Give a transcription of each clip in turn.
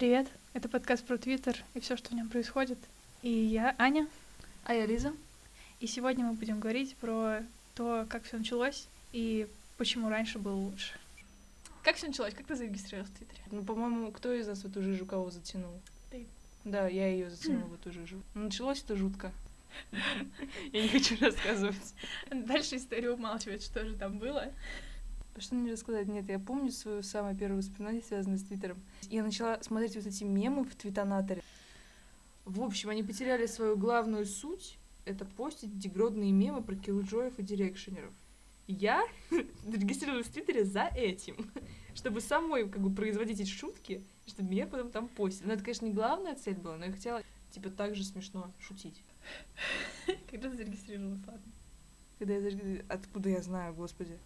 Привет, это подкаст про Твиттер и все, что в нем происходит. И я Аня, А я Лиза. и сегодня мы будем говорить про то, как все началось и почему раньше было лучше. Как все началось? Как ты зарегистрировалась в Твиттере? Ну, по-моему, кто из нас в эту жижу кого затянул? Ты. Да, я ее затянула в эту жижу. Но Началось это жутко. Я не хочу рассказывать. Дальше история умалчивает, что же там было. Что мне рассказать? Нет, я помню свое самое первое воспоминание, связанное с Твиттером. Я начала смотреть вот эти мемы в Твитонаторе. В общем, они потеряли свою главную суть. Это постить дегродные мемы про киллджоев и дирекшенеров. Я зарегистрировалась в Твиттере за этим. Чтобы самой как бы производить эти шутки, чтобы меня потом там постить. Но это, конечно, не главная цель была, но я хотела типа так же смешно шутить. Когда ты зарегистрировалась, ладно? Когда я зарегистрировалась- Откуда я знаю, господи?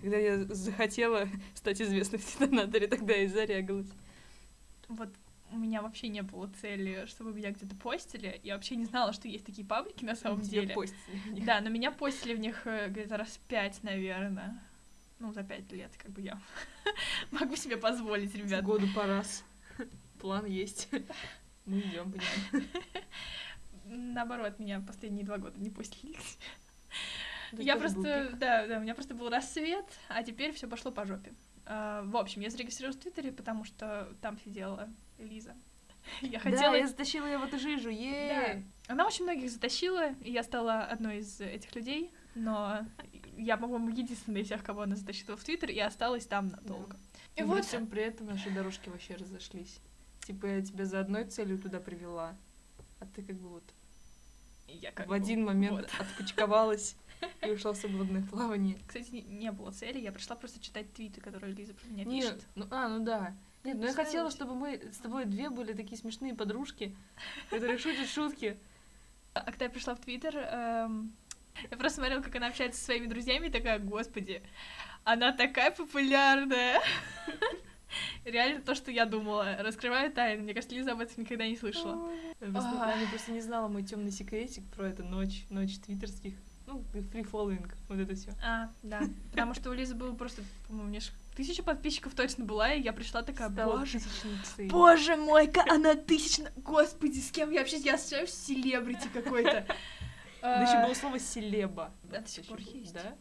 Когда я захотела стать известной в Твитонаторе, тогда и зарягалась. Вот у меня вообще не было цели, чтобы меня где-то постили. Я вообще не знала, что есть такие паблики на самом Тебя деле. постили. Да, но меня постили в них э, где-то раз пять, наверное. Ну, за пять лет, как бы я могу себе позволить, ребят. году по раз. План есть. Мы идем по нему. Наоборот, меня последние два года не постили. Да Я просто, да, да, у меня просто был рассвет, а теперь все пошло по жопе. А, В общем, я зарегистрировалась в Твиттере, потому что там сидела Лиза. Я Да, хотела... я затащила ее в эту жижу, Да. е Она очень многих затащила, и я стала одной из этих людей, но я, по-моему, единственная из всех, кого она затащила в Твиттер, и осталась там надолго. И И вот- вот всем при этом наши дорожки вообще разошлись. Типа я тебя за одной целью туда привела, а ты как бы вот Я как в бы- один момент вот. отпочковалась и ушла в свободное плавание. Кстати, не, было цели, я пришла просто читать твиты, которые Лиза про меня Нет, пишет. ну, а, ну да. Нет, ну я хотела, чтобы мы с тобой две были такие смешные подружки, которые шутят шутки. А когда я пришла в Твиттер, эм, я просто смотрела, как она общается со своими друзьями, и такая, господи, она такая популярная. Реально то, что я думала. Раскрываю тайну. Мне кажется, Лиза об этом никогда не слышала. Просто-. Аня просто не знала мой темный секретик про эту ночь, ночь твиттерских. Ну, фри фолловинг, вот это все. А, да. Потому что у Лизы было просто, по-моему, мне ж тысяча подписчиков точно была, и я пришла такая, боже, боже мой, ка- она тысячна... Господи, с кем я общаюсь? Я ощущаюсь селебрити какой-то. Да еще А, было слово селеба. Да, до сих пор есть. Да?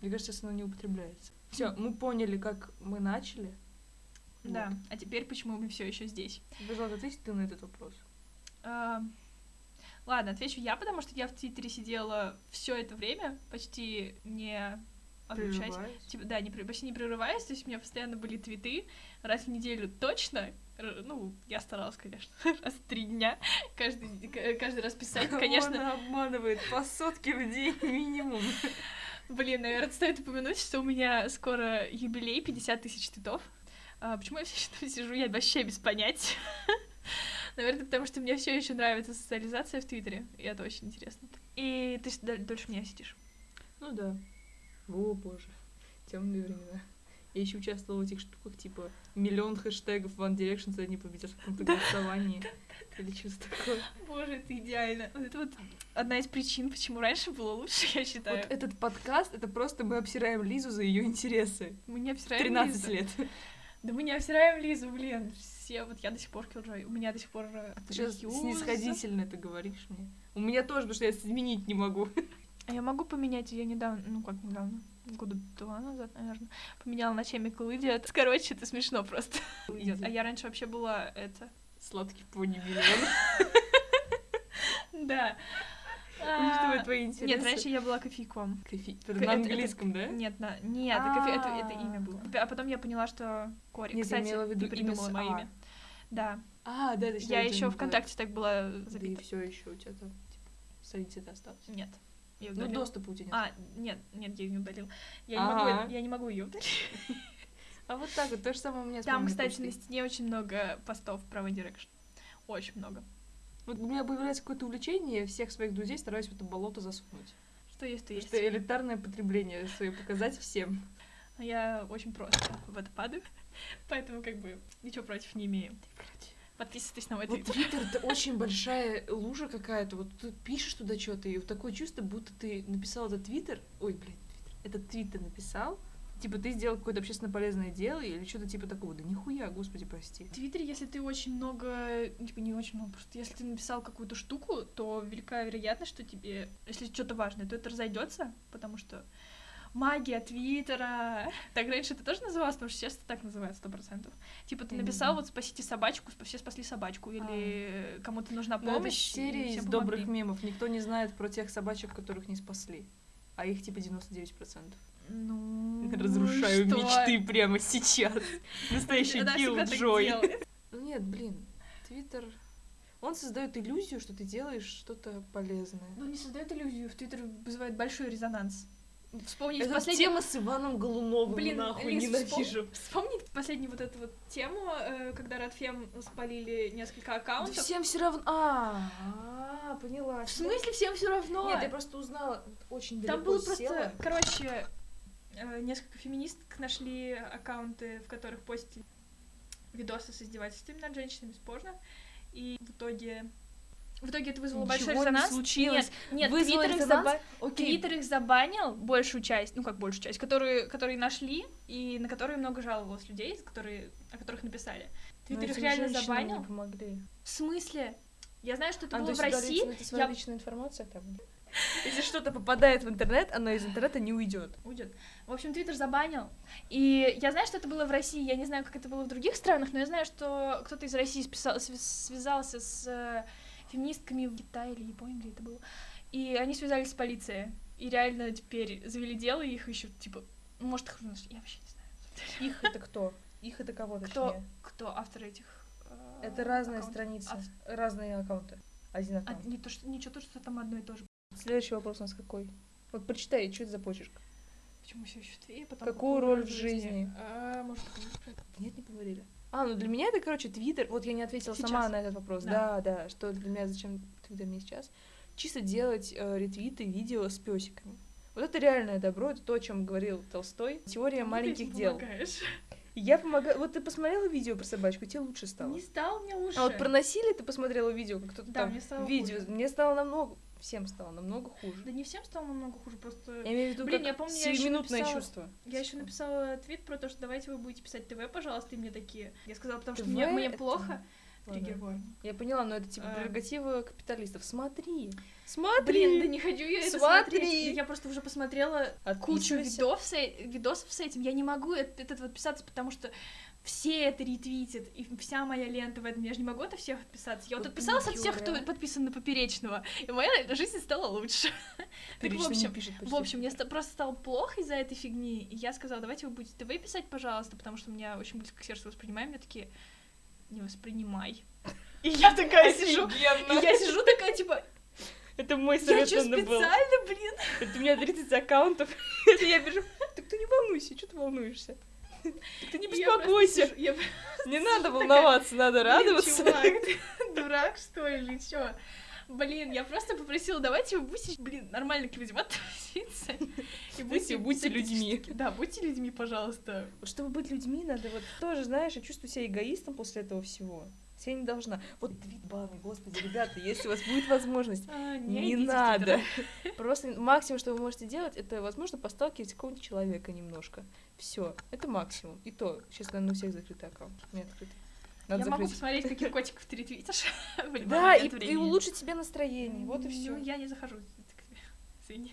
Мне кажется, оно не употребляется. Все, мы поняли, как мы начали. Да, а теперь почему мы все еще здесь? Пожалуйста, ответь ты на этот вопрос. Ладно, отвечу я, потому что я в Твиттере сидела все это время, почти не отключаясь. Типа, да, не, почти не прерываясь, то есть у меня постоянно были твиты, раз в неделю точно, ну, я старалась, конечно, раз в три дня, каждый, каждый раз писать, конечно, Она обманывает по сотке в день минимум. блин, наверное, стоит упомянуть, что у меня скоро юбилей, 50 тысяч твитов, А, почему я все еще там сижу, я вообще без понятия. Наверное, потому что мне все еще нравится социализация в Твиттере, и это очень интересно. И ты дольше меня сидишь. Ну да. О, боже. Темные времена. Я еще участвовала в этих штуках, типа миллион хэштегов One Direction, за победят в каком-то голосовании. Или что-то такое. Боже, это идеально. Вот это вот одна из причин, почему раньше было лучше, я считаю. Вот этот подкаст, это просто мы обсираем Лизу за ее интересы. Мы не обсираем 13 Лизу. лет. Да мы не обсираем Лизу, блин. Все, вот я до сих пор Killjoy. У меня до сих пор э, сейчас Юза. снисходительно это говоришь мне. У меня тоже, потому что я изменить не могу. А я могу поменять, я недавно, ну как недавно, года два назад, наверное, поменяла на Chemical Idiot. Короче, это смешно просто. А я раньше вообще была это... Сладкий пони миллион. Да. Учитывая А, твои интересы. Нет, раньше я была кофейком. Кофе. К- На это- английском, да? Нет, на... нет, это, кофе- это, это А. имя было. А потом я поняла, что Кори. Нет, я имела в виду имя А. имя. Да. А, да, это Я еще ВКонтакте так была Да и забита. все еще у тебя там, типа, страница это осталось. Нет. Я Ну, удалила. доступа у тебя нет. А, нет, нет, я ее не удалил. Я не могу, я не могу ее удалить. А вот так вот, то же самое у меня Там, кстати, на стене очень много постов про One Direction. Очень много. Вот у меня появляется какое-то увлечение, всех своих друзей стараюсь в это болото засунуть. Что есть, то есть. что элитарное потребление свое показать всем. Я очень просто в это падаю, поэтому как бы ничего против не имею. Подписывайтесь на мой Вот твиттер. Твиттер это очень большая лужа какая-то. Вот ты пишешь туда что-то, и вот такое чувство, будто ты написал этот Твиттер. Ой, Твиттер. Этот твит ты написал, Типа ты сделал какое-то общественно полезное дело или что-то типа такого. Да нихуя, господи, прости. В Твиттере, если ты очень много, типа не очень много, просто если ты написал какую-то штуку, то велика вероятность, что тебе, если что-то важное, то это разойдется, потому что магия Твиттера. Так раньше это тоже называлось, потому что сейчас это так называют сто процентов. Типа ты написал вот спасите собачку, все спасли собачку, или кому-то нужна Ну, это помощь. серия из добрых мемов. Никто не знает про тех собачек, которых не спасли. А их типа 99%. Ну, Разрушаю что? мечты прямо сейчас. Настоящий килл Джой. Ну нет, блин, Твиттер... Он создает иллюзию, что ты делаешь что-то полезное. Ну, не создает иллюзию, в Твиттер вызывает большой резонанс. Вспомнить Это последний... тема с Иваном Голуновым, Блин, нахуй, Лиз, ненавижу. вспом- Вспомнить последнюю вот эту вот тему, э, когда Радфем спалили несколько аккаунтов. всем все равно... А, а, поняла. В смысле всем все равно? Нет, я просто узнала, очень далеко Там было просто, села. короче, несколько феминисток нашли аккаунты, в которых постили видосы с издевательствами над женщинами спорно, и в итоге в итоге это вызвало большой Ничего не резонанс. случилось. Нет, нет, Вызвало Твиттер их, заба- Окей. Твиттер их забанил, большую часть, ну как большую часть, которые, которые нашли, и на которые много жаловалось людей, которые, о которых написали. Но Твиттер их реально забанил. не помогли. В смысле? Я знаю, что это А, было в России. это своя я- личная информация там? Если что-то попадает в интернет, оно из интернета не уйдет. Уйдет. В общем, Твиттер забанил. И я знаю, что это было в России. Я не знаю, как это было в других странах, но я знаю, что кто-то из России списал- связался с э, феминистками в Китае или Японии, где это было. И они связались с полицией. И реально теперь завели дело, и их еще, типа, может, их уже нашли. Я вообще не знаю. Их это кто? Их это кого, Кто, точнее? кто автор этих э, Это разные аккаунтов? страницы, Ав- разные аккаунты. Один а, аккаунт. не то, что, ничего, то, что там одно и то же. Следующий вопрос у нас какой? Вот прочитай, что это за почерк? Почему все еще в Потом Какую роль в жизни? А, может? Нет, не поговорили. А, ну для меня это, короче, Твиттер. Вот я не ответила Сейчас. сама на этот вопрос. Да. Да, да, что для меня зачем Твиттер мне сейчас? Чисто делать э, ретвиты, видео с песиками. Вот это реальное добро, это то, о чем говорил Толстой. Теория Ты маленьких дел. помогаешь. Я помогаю. Вот ты посмотрела видео про собачку, тебе лучше стало. Не стал мне лучше. А вот про насилие ты посмотрела видео, как кто-то Да, там мне стало видео. хуже. Мне стало намного, всем стало намного хуже. Да не всем стало намного хуже, просто... Я имею в виду Блин, я помню, я сиюминутное написала- чувство. Я еще написала твит про то, что давайте вы будете писать ТВ, пожалуйста, и мне такие. Я сказала, потому что ТВ мне, мне это- плохо. Триггер warning. Я поняла, но это типа А. прерогатива капиталистов. Смотри, смотри. Блин, да не хочу я это Смотри. смотреть. Я просто уже посмотрела кучу видов с, э- видосов с этим. Я не могу от этого отписаться, потому что все это ретвитят, и вся моя лента в этом. Я же не могу от всех отписаться. Я вот отписалась от всех, кто подписан на Поперечного, и моя жизнь стала лучше. Так, в общем, В общем, мне просто стало плохо из-за этой фигни, и я сказала, давайте вы будете ТВ писать, пожалуйста, потому что меня очень близко к сердцу воспринимаем. Мне такие, не воспринимай. И я такая сижу, и я сижу такая, типа, Это мой я совет что, надо был. специально, блин? Это у меня 30 аккаунтов. Это я пишу, так ты не волнуйся, что ты волнуешься? Ты не И я просто беспокойся. я Не надо волноваться, надо Блин, радоваться. чувак, ты дурак, что ли, или чё? Блин, я просто попросила, давайте вы будете, блин, нормально к людям относиться. И Будьте- будьте людьми. Да, будьте людьми, пожалуйста. Чтобы быть людьми, надо вот тоже, знаешь, я чувствую себя эгоистом после этого всего. Я не должна. Вот твит баллы, господи, ребята, если у вас будет возможность, А, не, в надо. Просто максимум, что вы можете делать, это, возможно, посталкивать какого-нибудь человека немножко. Все, это максимум. И то, сейчас, наверное, у всех закрытый аккаунт. У меня открытый. Надо Я могу закрыть. посмотреть, каких котиков ты ретвитишь. Да, и, и улучшить себе настроение. Вот и Ну, все. я не захожу к тебе. Извини.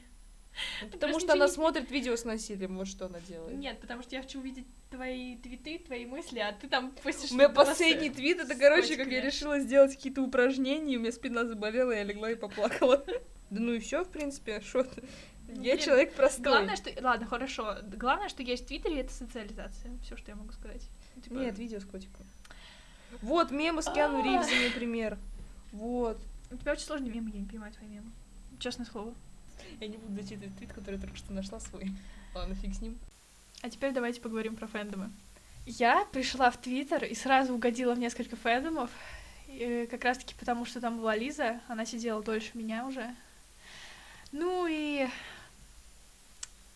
Потому просто что она смотрит видео с насилием, вот что она делает. Нет, потому что я хочу увидеть твои твиты, твои мысли, а ты там постишь У меня последний твит, это, короче, как я решила сделать какие-то упражнения, у меня спина заболела, я легла и поплакала. Да ну и все, в принципе, что? Ну, Я блин, человек простой. Главное, что... Ладно, хорошо. Главное, что есть в Твиттере, это социализация. Все, что я могу сказать. Ну, типа, Нет, видео с котиком. Вот, мемы с Киану А. Ривзом, например. Вот. У тебя очень сложный мемы, я не понимаю твои мемы. Честное слово. Я не буду зачитывать твит, который я только что нашла свой. Ладно, фиг с ним. А теперь давайте поговорим про фэндомы. Я пришла в Твиттер и сразу угодила в несколько фэндомов. э, Как раз-таки потому, что там была Лиза. Она сидела дольше меня уже. Ну и...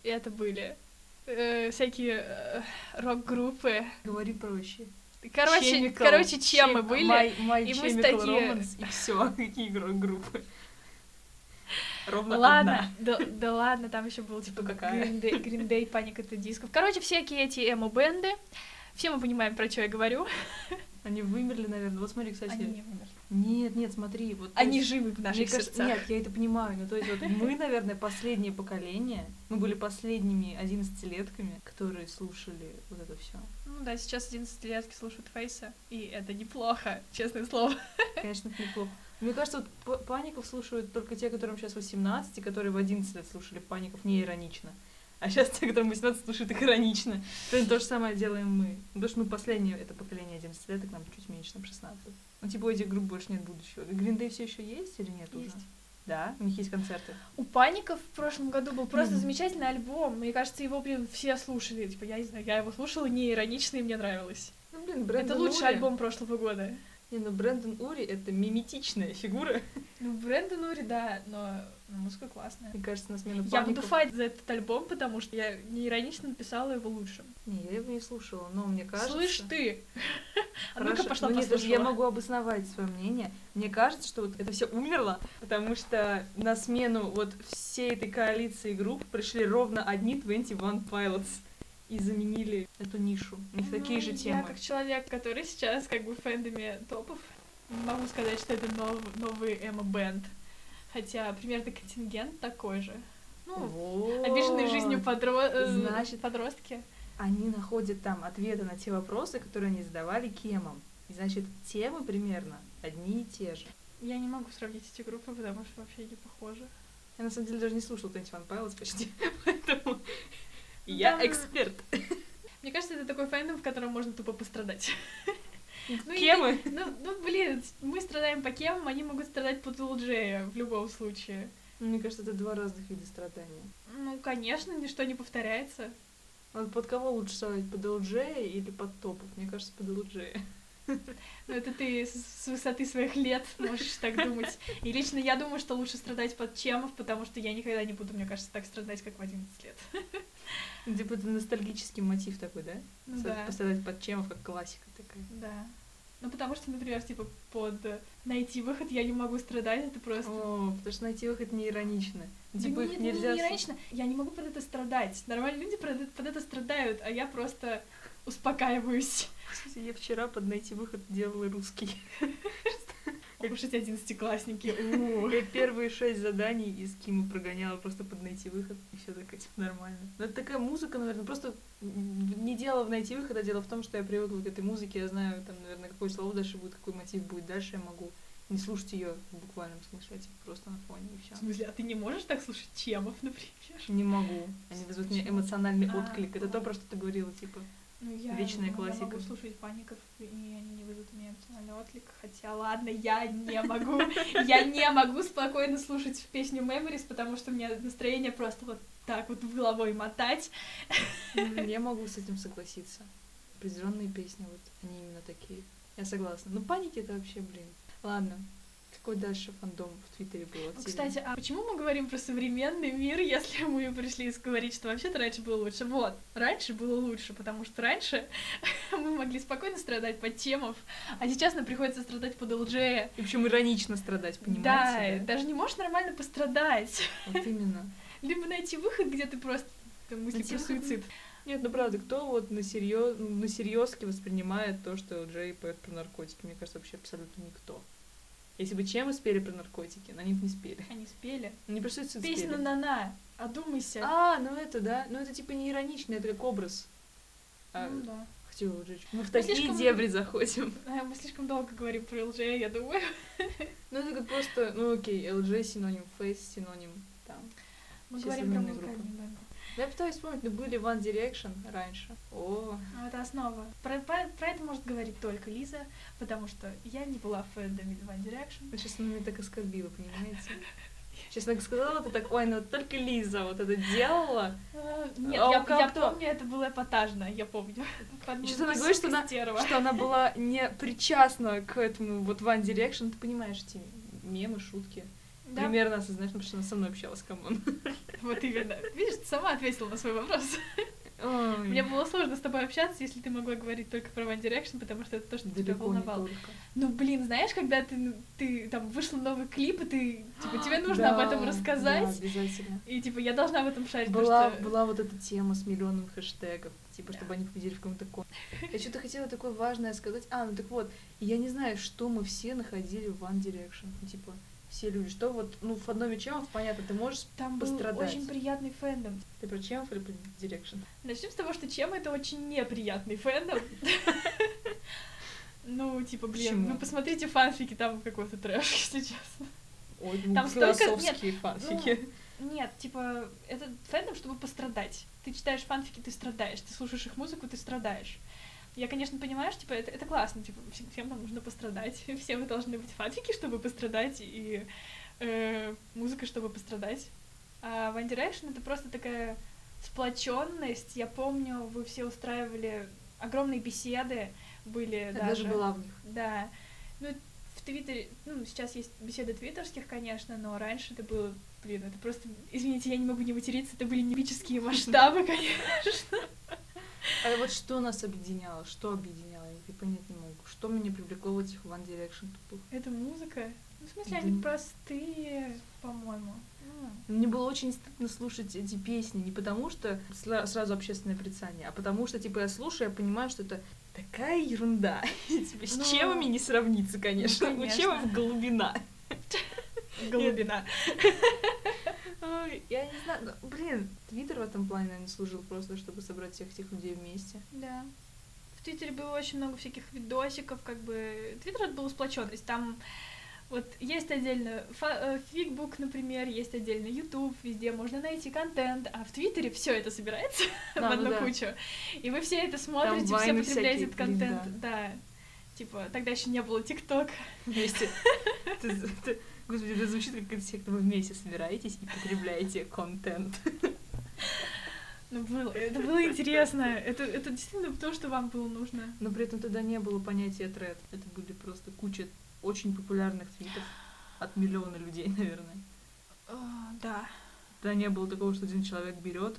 это были э, всякие э, рок-группы. Говори проще. Короче, Chemical- короче, чем мы Chem- были. My, My и мы Romance, и все, какие игрок группы. ровно Ладно, одна. да, да ладно, там еще был типа как какая? Green Day, at the Disco. Короче, всякие эти эмо-бенды. Все мы понимаем, про что я говорю. Они вымерли, наверное. Вот смотри, кстати. Они не вымерли. Нет, нет, смотри. Вот, Они есть- живы в Мне наших кажется, сердцах. нет, я это понимаю. Ну, то есть, вот мы, наверное, последнее поколение. Мы были последними 11-летками, которые слушали вот это все. Ну да, сейчас 11-летки слушают Фейса, и это неплохо, честное слово. Конечно, это неплохо. Мне кажется, вот паников слушают только те, которым сейчас 18, и которые в 11 лет слушали паников не иронично. А сейчас те, которым 18, слушают их иронично. Примерно то же самое делаем мы. Потому что мы последнее, это поколение 11 лет, нам чуть меньше, нам 16. Ну, типа, у этих групп больше нет будущего. Гриндей все еще есть или нет уже? Есть. Да? У них есть концерты. У Паников в прошлом году был просто Мгм. замечательный альбом. Мне кажется, его, блин, все слушали. Типа, я не знаю, я его слушала не иронично, и мне нравилось. Ну, блин, это Брэндон лучший Ури- альбом прошлого года. Не, ну Брэндон Ури — это миметичная фигура. Ну, Брэндон Ури, да, но но музыка классная. Мне кажется, на смену Я буду файт за этот альбом, потому что я не иронично написала его лучшим. Не, я его не слушала, но мне кажется... Слышь ты! А ну-ка пошла ну, нет, я могу обосновать свое мнение. Мне кажется, что вот это все умерло, потому что на смену вот всей этой коалиции групп пришли ровно одни 21 Pilots и заменили эту нишу. У них такие Ну, же Я темы. как человек, который сейчас как бы в фэндоме топов, могу сказать, что это нов- новый эмо-бенд. Хотя примерно контингент такой же. Ну, Вот. обиженные жизнью подро- э, Значит, подростки. Они находят там ответы на те вопросы, которые они задавали кемам. И значит, темы примерно одни и те же. Я не могу сравнить эти группы, потому что вообще не похожи. Я на самом деле даже не слушала 21 Pilots почти, поэтому я Да. эксперт. Мне кажется, это такой фэндом, в котором можно тупо пострадать. Ну, и Кемы? ты- Ну, ну, блин, мы страдаем по кемам, они могут страдать по Дулджея в любом случае. Мне кажется, это два разных вида страдания. Ну, конечно, ничто не повторяется. Вот под кого лучше ставить, под ЛДЖ или под топов? Мне кажется, под ЛДЖ. Ну, это ты с высоты своих лет можешь так думать. И лично я думаю, что лучше страдать под чемов, потому что я никогда не буду, мне кажется, так страдать, как в 11 лет. Типа это ностальгический мотив такой, да? Ну да, Поставить под чемов, как классика такая. да. Ну, потому что, например, типа, под найти выход я не могу страдать, это просто... О, потому что найти выход не иронично. Да Типа нет, не- нельзя... не иронично. Я не могу под это страдать. Нормальные люди под это, под это страдают, а я просто успокаиваюсь. Кстати, я вчера под найти выход делала русский. Эти одиннадцатиклассники. Я первые шесть заданий из Кима прогоняла просто под найти выход, и все такое, типа, нормально. Но это такая музыка, наверное, просто не дело в найти выход, а дело в том, что я привыкла к этой музыке, я знаю, там, наверное, какое слово дальше будет, какой мотив будет дальше, я могу не слушать ее в буквальном смысле, а типа просто на фоне и все. В смысле, а ты не можешь так слушать чемов, например? Не могу. Они вызовут мне эмоциональный А, отклик. Это то, про что ты говорила, типа. Ну, я, Вечная я классика. могу слушать паников, и они не вызовут у меня эмоциональный отклик. Хотя, ладно, я не могу. Я не могу спокойно слушать песню Memories, потому что мне настроение просто вот так вот головой мотать. Я могу с этим согласиться. Определенные песни, вот они именно такие. Я согласна. Ну, паники это вообще, блин. Ладно. Какой дальше фандом в Твиттере был активен? Кстати, а почему мы говорим про современный мир, если мы пришли говорить, что вообще-то раньше было лучше? Вот, раньше было лучше, потому что раньше мы могли спокойно страдать под темов, а сейчас нам приходится страдать под ЛДЖ. И причем иронично страдать, Да, понимаете? даже не можешь нормально пострадать. Вот именно. Либо найти выход, где ты просто там, мысли Найти про суицид. Нет, ну правда, кто вот на серьез, на серьезке воспринимает то, что Джей поет про наркотики? Мне кажется, вообще абсолютно никто. Если бы чем спели про наркотики, на них не спели. Они спели. Они про суицид Песня спели. «На-на», одумайся. А, ну это, да. Ну это типа не иронично, это как образ. А, Ну да. хотела ужечь. Мы в Мы такие слишком- дебри заходим. А, Мы слишком долго говорим про ЛДЖ, я думаю. Ну это как просто, ну окей, LG синоним, Face синоним, там. Мы говорим про музыкальные группы. Я пытаюсь вспомнить, ну были One Direction раньше. О, Ну, это основа. Про, про- про это может говорить только Лиза, потому что я не была в фэндоме One Direction. вы сейчас она меня так оскорбила, понимаете? Она сказала, ты так, ой, ну вот только Лиза вот это делала. А, Нет, А я, я помню, это было эпатажно, я помню. И что музыку говорит, что «Сука она- стерва». Что она была не причастна к этому вот One Direction, ты понимаешь эти мемы, шутки. Да, Примерно осознаешь, ну, потому что она со мной общалась, come on. вот именно. Видишь, ты сама ответила на свой вопрос. Ой, Мне было сложно с тобой общаться, если ты могла говорить только про One Direction, потому что это то, что тебя далеко не волновало. Ну, блин, знаешь, когда ты, ну, ты там вышел новый клип, и ты, типа, тебе нужно об Да, этом Да, рассказать, обязательно. и, типа, я должна об этом шарить, Была, что... была вот эта тема с миллионом хэштегов, типа, чтобы они победили в каком-то конкурсе. Я что-то хотела такое важное сказать. А, ну так вот, я не знаю, что мы все находили в One Direction. Ну, типа, все люди, что вот, ну, в одном чемов, понятно, ты можешь... Там был пострадать. очень приятный фэндом. Ты про чемов или про Direction? Начнем с того, что чем это очень неприятный фэндом. Ну, типа, блин, вы посмотрите фанфики, там какой-то трэш, если честно. Ой, ну, Там философские фанфики. Нет, типа, это фэндом, чтобы пострадать. Ты читаешь фанфики, ты страдаешь. Ты слушаешь их музыку, ты страдаешь. Я, конечно, понимаю, что типа, это, это классно, типа, всем, всем нам нужно пострадать. Все мы должны быть фанфики, чтобы пострадать, и э, музыка, чтобы пострадать. А One Direction это просто такая сплоченность. Я помню, вы все устраивали огромные беседы, были Я даже. даже была в них. Да. Ну, в Твиттере, ну, сейчас есть беседы твиттерских, конечно, но раньше это было, блин, это просто, извините, я не могу не материться, это были немические масштабы, конечно. А вот что нас объединяло? Что объединяло? Я понять не могу. Что меня привлекло в этих One Direction тупых? Это музыка. Ну, в смысле, они простые, по-моему. Ну, Мне было очень стыдно слушать эти песни не потому, что сразу общественное прицание, а потому что, типа, я слушаю, я понимаю, что это такая ерунда. Типа, с Ну, чемами не сравнится, конечно. ну, У конечно. чемов голубина. Голубина. Ой, Я не знаю, ну, блин, Твиттер в этом плане, наверное, служил просто, чтобы собрать всех этих людей вместе. Да. В Твиттере было очень много всяких видосиков, как бы... Твиттер это была сплоченность. Там вот есть отдельно фа- э, фигбук, например, есть отдельно YouTube, везде можно найти контент, а в Твиттере все это собирается в Да, ну одну да. кучу. И вы все это смотрите, все вайны потребляете этот блин, контент. Да. Типа, тогда еще не было ТикТок. Вместе. Ты- ты- Господи, это звучит как всех, вы вместе собираетесь и потребляете контент. Ну, было, это было интересно. Это, это действительно то, что вам было нужно. Но при этом тогда не было понятия тред. Это были просто куча очень популярных твитов от миллиона людей, наверное. А, да. Тогда не было такого, что один человек берет.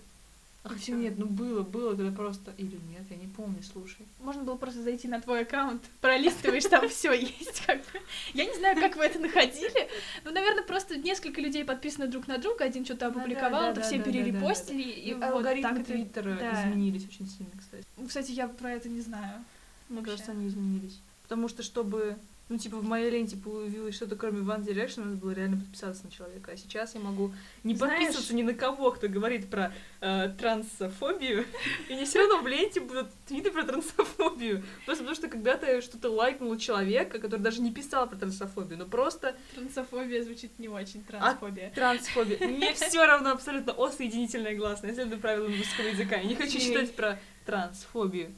А хотя всё. нет, ну было, было, когда просто... Или нет, я не помню, слушай. Можно было просто зайти на твой аккаунт, пролистываешь, там все есть, как бы. Я не знаю, как вы это находили. Ну, наверное, просто несколько людей подписаны друг на друга, один что-то опубликовал, это все перерепостили, и И вот алгоритмы. Твиттера изменились очень сильно, кстати. Ну, Кстати, я про это не знаю. Мне кажется, они изменились. Потому что, чтобы... Ну, типа, в моей ленте появилось что-то, кроме One Direction, надо было реально подписаться на человека. А сейчас я могу не Знаешь- подписываться ни на кого, кто говорит про э, трансфобию. И не все равно в ленте будут твиты про трансфобию. Просто потому что когда ты что-то лайкнул человека, который даже не писал про трансфобию, но просто Трансофобия звучит не очень, трансфобия. трансфобия. Мне все равно абсолютно О соединительное гласное. Я следую правилам русского языка. Я не хочу читать про трансфобию.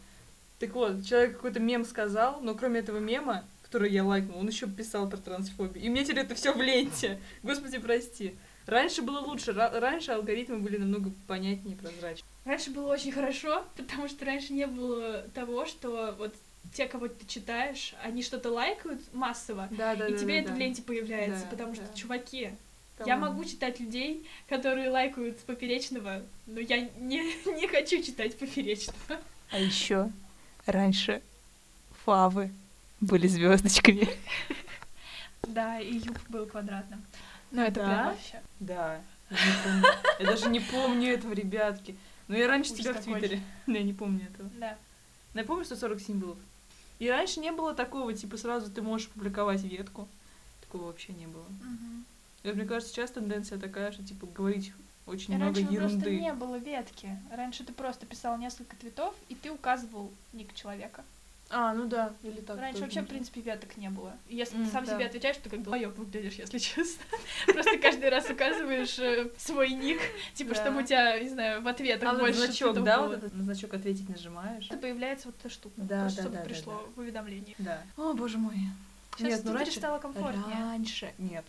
Так вот, человек какой-то мем сказал, но кроме этого мема, который я лайкнул, он еще писал про трансфобию. И мне теперь это все в ленте. Господи, прости. Раньше было лучше. Ра- раньше алгоритмы были намного понятнее и прозрачнее. Раньше было очень хорошо, потому что раньше не было того, что вот те, кого ты читаешь, они что-то лайкают массово, Да, да, и тебе это в ленте появляется, Да, потому что, да. чуваки, Я могу читать людей, которые лайкают поперечного, но я не, не хочу читать поперечного. А еще раньше фавы были звездочками. Да, и юб был квадратным. Но это Да? прям вообще. Да. Я, не помню. Я даже не помню этого, ребятки. Но я раньше тебя в. Твиттере. Но я не помню этого. Да. Но я помню 140 символов. И раньше не было такого, типа, сразу ты можешь публиковать ветку. Такого вообще не было. И мне кажется, сейчас тенденция такая, что, типа, говорить очень много Раньше просто ерунды. не было ветки. Раньше ты просто писал несколько твитов, и ты указывал ник человека. А, ну да, или так. Раньше вообще, в принципе, веток не было. Если ты сам да. себе отвечаешь, то как долбоёб выглядишь, если честно. Просто каждый раз указываешь э, свой ник, типа, чтобы у тебя, не знаю, в ответах А больше значок, да, вот этот на значок ответить нажимаешь? Это появляется вот эта штука. Да, чтобы пришло в уведомлении. Да. О, боже мой. Сейчас Нет, ну раньше- стало комфортнее. Раньше. Нет.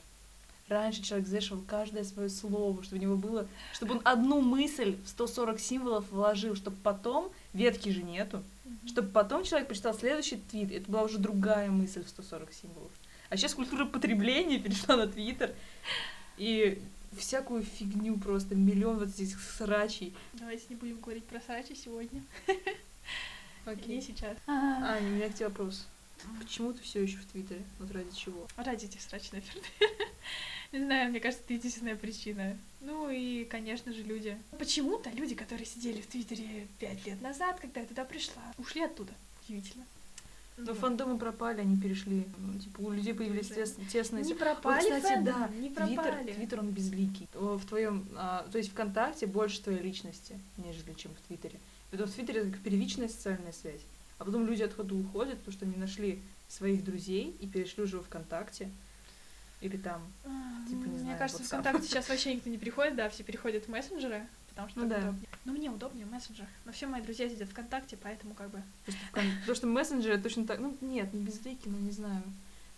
Раньше человек взвешивал каждое свое слово, чтобы у него было... Чтобы он одну мысль в 140 символов вложил, чтобы потом... Ветки же нету. Мгм. Чтобы потом человек прочитал следующий твит, это была уже другая мысль в 140 символов. А сейчас культура потребления перешла на Твиттер, и всякую фигню просто, миллион вот этих срачей. Давайте не будем говорить про срачи сегодня. Окей. Не сейчас. А, у меня к тебе вопрос. Почему ты все еще в Твиттере? Вот ради чего? Ради этих срач, наверное. Не знаю, мне кажется, это единственная причина. Ну и, конечно же, люди. Почему-то люди, которые сидели в Твиттере пять лет назад, когда я туда пришла, ушли оттуда. Удивительно. Но Вот. фандомы пропали, они перешли. Ну, Типа у людей появились Уже. тес- тесные... Не Вот, пропали кстати, фэндомы, да, не Твиттер, пропали. Твиттер, он безликий. В твоем, а, то есть ВКонтакте больше твоей личности, нежели чем в Твиттере. Поэтому в Твиттере это как первичная социальная связь. А потом люди отходу уходят, потому что они нашли своих друзей и перешли уже в ВКонтакте. Или там. А, Типа, не Мне знаю, кажется, WhatsApp. ВКонтакте сейчас вообще никто не приходит, да, все переходят в мессенджеры, потому что Ну да. удобнее. Но мне удобнее в мессенджерах. Но все мои друзья сидят ВКонтакте, поэтому как бы... Потому что, мессенджеры точно так. Ну, нет, не безликий, но не знаю.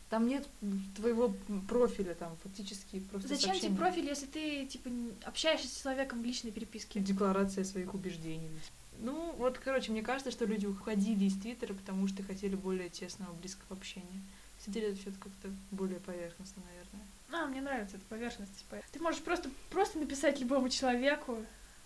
Там нет твоего профиля, там фактически просто Зачем тебе сообщения. профиль, если ты, типа, общаешься с человеком в личной переписке? Декларация своих убеждений. Ну, вот, короче, мне кажется, что люди уходили из Твиттера, потому что хотели более тесного, близкого общения. Это все как-то более поверхностно, наверное. А, мне нравится эта поверхность. типа. Ты можешь просто, просто написать любому человеку.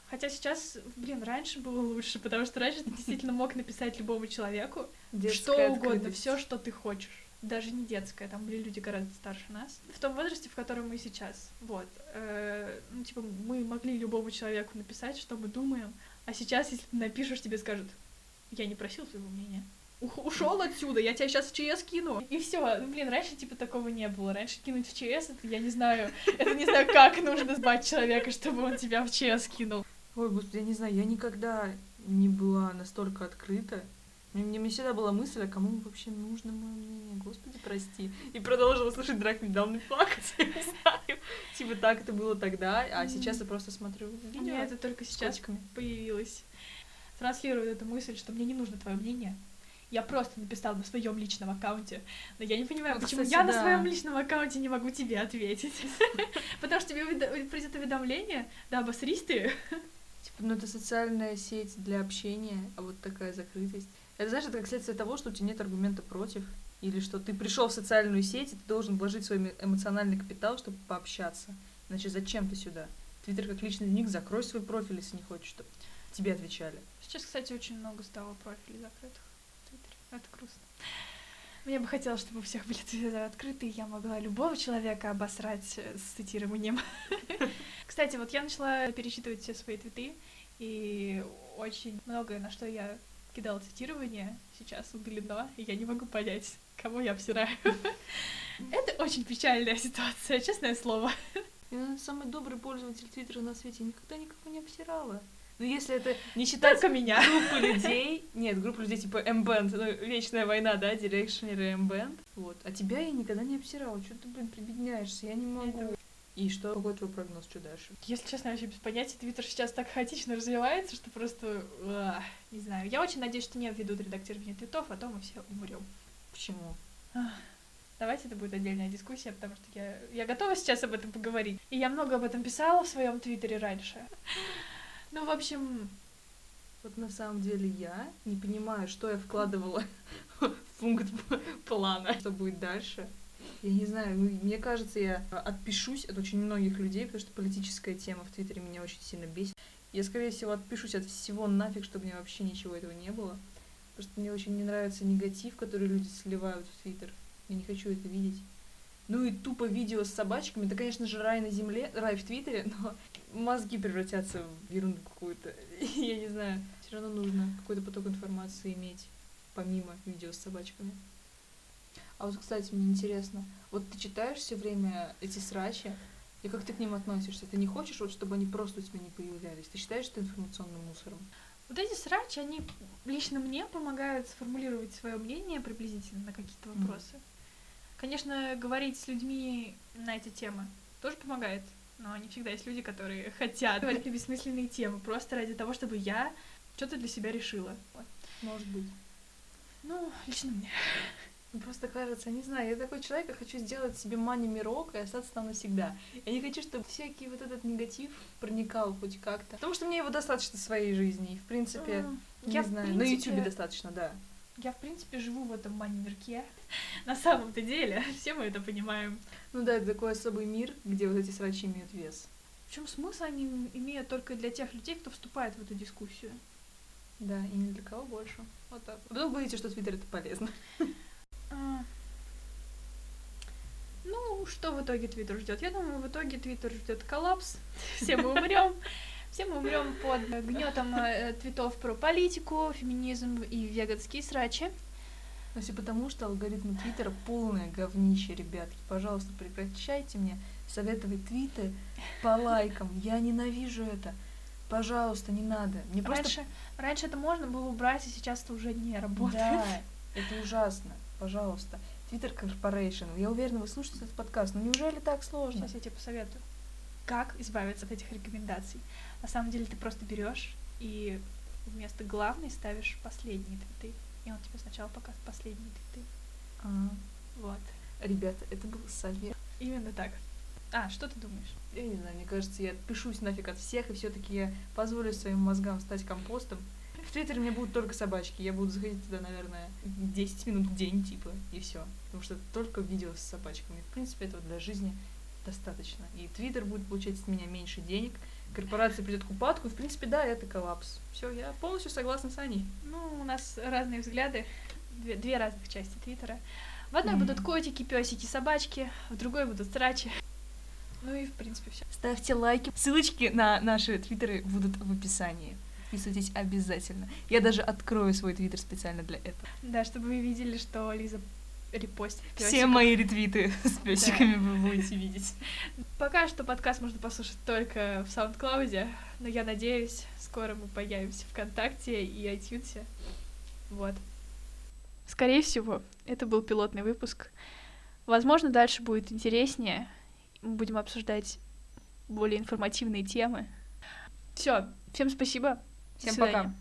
Хотя сейчас, блин, раньше было лучше, потому что раньше ты действительно мог написать любому человеку что Детская угодно, открытость. все, что ты хочешь. Даже не детская, там были люди гораздо старше нас. В том возрасте, в котором мы сейчас. Вот. Э, ну, типа, мы могли любому человеку написать, что мы думаем. А сейчас, если ты напишешь, тебе скажут, я не просил твоего мнения. Ушел отсюда, я тебя сейчас в ЧС кину. И все. Ну, блин, раньше типа такого не было. Раньше кинуть в ЧС, это я не знаю, это не знаю, как нужно сбать человека, чтобы он тебя в ЧС кинул. Ой, господи, я не знаю, я никогда не была настолько открыта. Мне, мне, мне всегда была мысль, а кому вообще нужно мое мнение? Господи, прости. И продолжила слушать Драк недавний факт, я не знаю. Типа так это было тогда, а сейчас я просто смотрю У видео меня это только с сейчас появилось. Транслирует эту мысль, что мне не нужно твое мнение. Я просто написал на своем личном аккаунте. Но я не понимаю, Вот, почему кстати, я на да. своем личном аккаунте не могу тебе ответить. Потому что тебе уведа- придет уведомление, да, обосрись ты. Типа, ну это социальная сеть для общения, а вот такая закрытость. Это, знаешь, это как следствие того, что у тебя нет аргумента против, или что ты пришел в социальную сеть, и ты должен вложить свой эмо- эмоциональный капитал, чтобы пообщаться. Иначе зачем ты сюда? Твиттер как личный ник, закрой свой профиль, если не хочешь, чтобы тебе отвечали. Сейчас, кстати, очень много стало профилей закрытых. Это грустно. Мне бы хотелось, чтобы у всех были твиттеры открыты, и я могла любого человека обосрать э, с цитированием. Кстати, вот я начала перечитывать все свои твиты, и очень многое, на что я кидала цитирование, сейчас удалено, и я не могу понять, кого я обсираю. Это очень печальная ситуация, честное слово. Я наверное, самый добрый пользователь Твиттера на свете, никогда никого не обсирала. Ну, если это не считать Только меня. группы людей, нет, группа людей типа M-Band, ну, вечная война, да, дирекшнеры M-Band, вот. А тебя я никогда не обсирала, что ты, блин, прибедняешься, я не могу. Это- И что, какой твой прогноз, что дальше? Если честно, я вообще без понятия. Твиттер сейчас так хаотично развивается, что просто... ах, не знаю. Я очень надеюсь, что не введут редактирование твитов, а то мы все умрем. Почему? Давайте это будет отдельная дискуссия, потому что я, я готова сейчас об этом поговорить. И я много об этом писала в своем твиттере раньше. Ну, в общем, Вот на самом деле я не понимаю, что я вкладывала в пункт плана, что будет дальше. Я не знаю, ну, мне кажется, я отпишусь от очень многих людей, потому что политическая тема в Твиттере меня очень сильно бесит. Я, скорее всего, отпишусь от всего нафиг, чтобы мне вообще ничего этого не было. Потому что мне очень не нравится негатив, который люди сливают в Твиттер. Я не хочу это видеть. Ну и тупо видео с собачками. Это, конечно же, рай на земле, рай в Твиттере, но мозги превратятся в ерунду какую-то. Я не знаю. Все равно нужно какой-то поток информации иметь, помимо видео с собачками. А вот, кстати, мне интересно, вот ты читаешь все время эти срачи, и как ты к ним относишься? Ты не хочешь, вот, чтобы они просто у тебя не появлялись? Ты считаешь это информационным мусором? вот эти срачи, они лично мне помогают сформулировать свое мнение приблизительно на какие-то вопросы. Конечно, говорить с людьми на эти темы тоже помогает, но не всегда есть люди, которые хотят говорить на бессмысленные темы, просто ради того, чтобы я что-то для себя решила. Вот. Может быть. Ну, лично мне. Просто кажется, не знаю, я такой человек, я хочу сделать себе мани мирок и остаться там навсегда. Я не хочу, чтобы всякий вот этот негатив проникал хоть как-то. Потому что мне его достаточно в своей жизни. И, в принципе, М, не я, в знаю, на принципе, Ютубе достаточно, да. Я, в принципе, живу в этом мани-мирке. На самом-то деле, все мы это понимаем. Ну да, это такой особый мир, где вот эти срачи имеют вес. Причем смысл они имеют только для тех людей, кто вступает в эту дискуссию. Да, и ни для кого больше. Вот так. Вы говорите, что Твиттер это полезно. А, Ну, что в итоге Твиттер ждет? Я думаю, в итоге Твиттер ждет коллапс. Все мы умрем. Все мы умрем под гнетом э, твитов про политику, феминизм и веганские срачи. Но все потому, что алгоритмы Твиттера полное говнище, ребятки. Пожалуйста, прекращайте мне советовать твиты по лайкам. Я ненавижу это. Пожалуйста, не надо. Мне просто... Раньше, раньше это можно было убрать, а сейчас это уже не работает. Да, это ужасно. Пожалуйста. Twitter Corporation. Я уверена, вы слушаете этот подкаст. Но неужели так сложно? Сейчас я тебе посоветую. Как избавиться от этих рекомендаций? На самом деле ты просто берешь и вместо главной ставишь последние твиты. И он тебе сначала показывает последние твиты. А, Вот. ребята, это был совет. Именно так. А, что ты думаешь? Я не знаю, мне кажется, я отпишусь нафиг от всех, и все-таки я позволю своим мозгам стать компостом. В Твиттере меня будут только собачки. Я буду заходить туда, наверное, 10 минут в день, типа, и все. Потому что только видео с собачками. В принципе, этого для жизни достаточно. И Твиттер будет получать от меня меньше денег, корпорация придет к упадку, и, в принципе, да, это коллапс. Все, я полностью согласна с Аней. Ну, у нас разные взгляды, две, две разных части Твиттера. В одной Мгм. будут котики, песики, собачки, в другой будут срачи. Ну и, в принципе, все. Ставьте лайки. Ссылочки на наши твиттеры будут в описании. Подписывайтесь обязательно. Я даже открою свой твиттер специально для этого. Да, чтобы вы видели, что Лиза репостит Все мои ретвиты с песиками вы будете видеть. Пока что подкаст можно послушать только в SoundCloud, но я надеюсь, скоро мы появимся ВКонтакте и iTunes. Вот. Скорее всего, это был пилотный выпуск. Возможно, дальше будет интереснее. Мы будем обсуждать более информативные темы. Все, всем спасибо. Всем пока.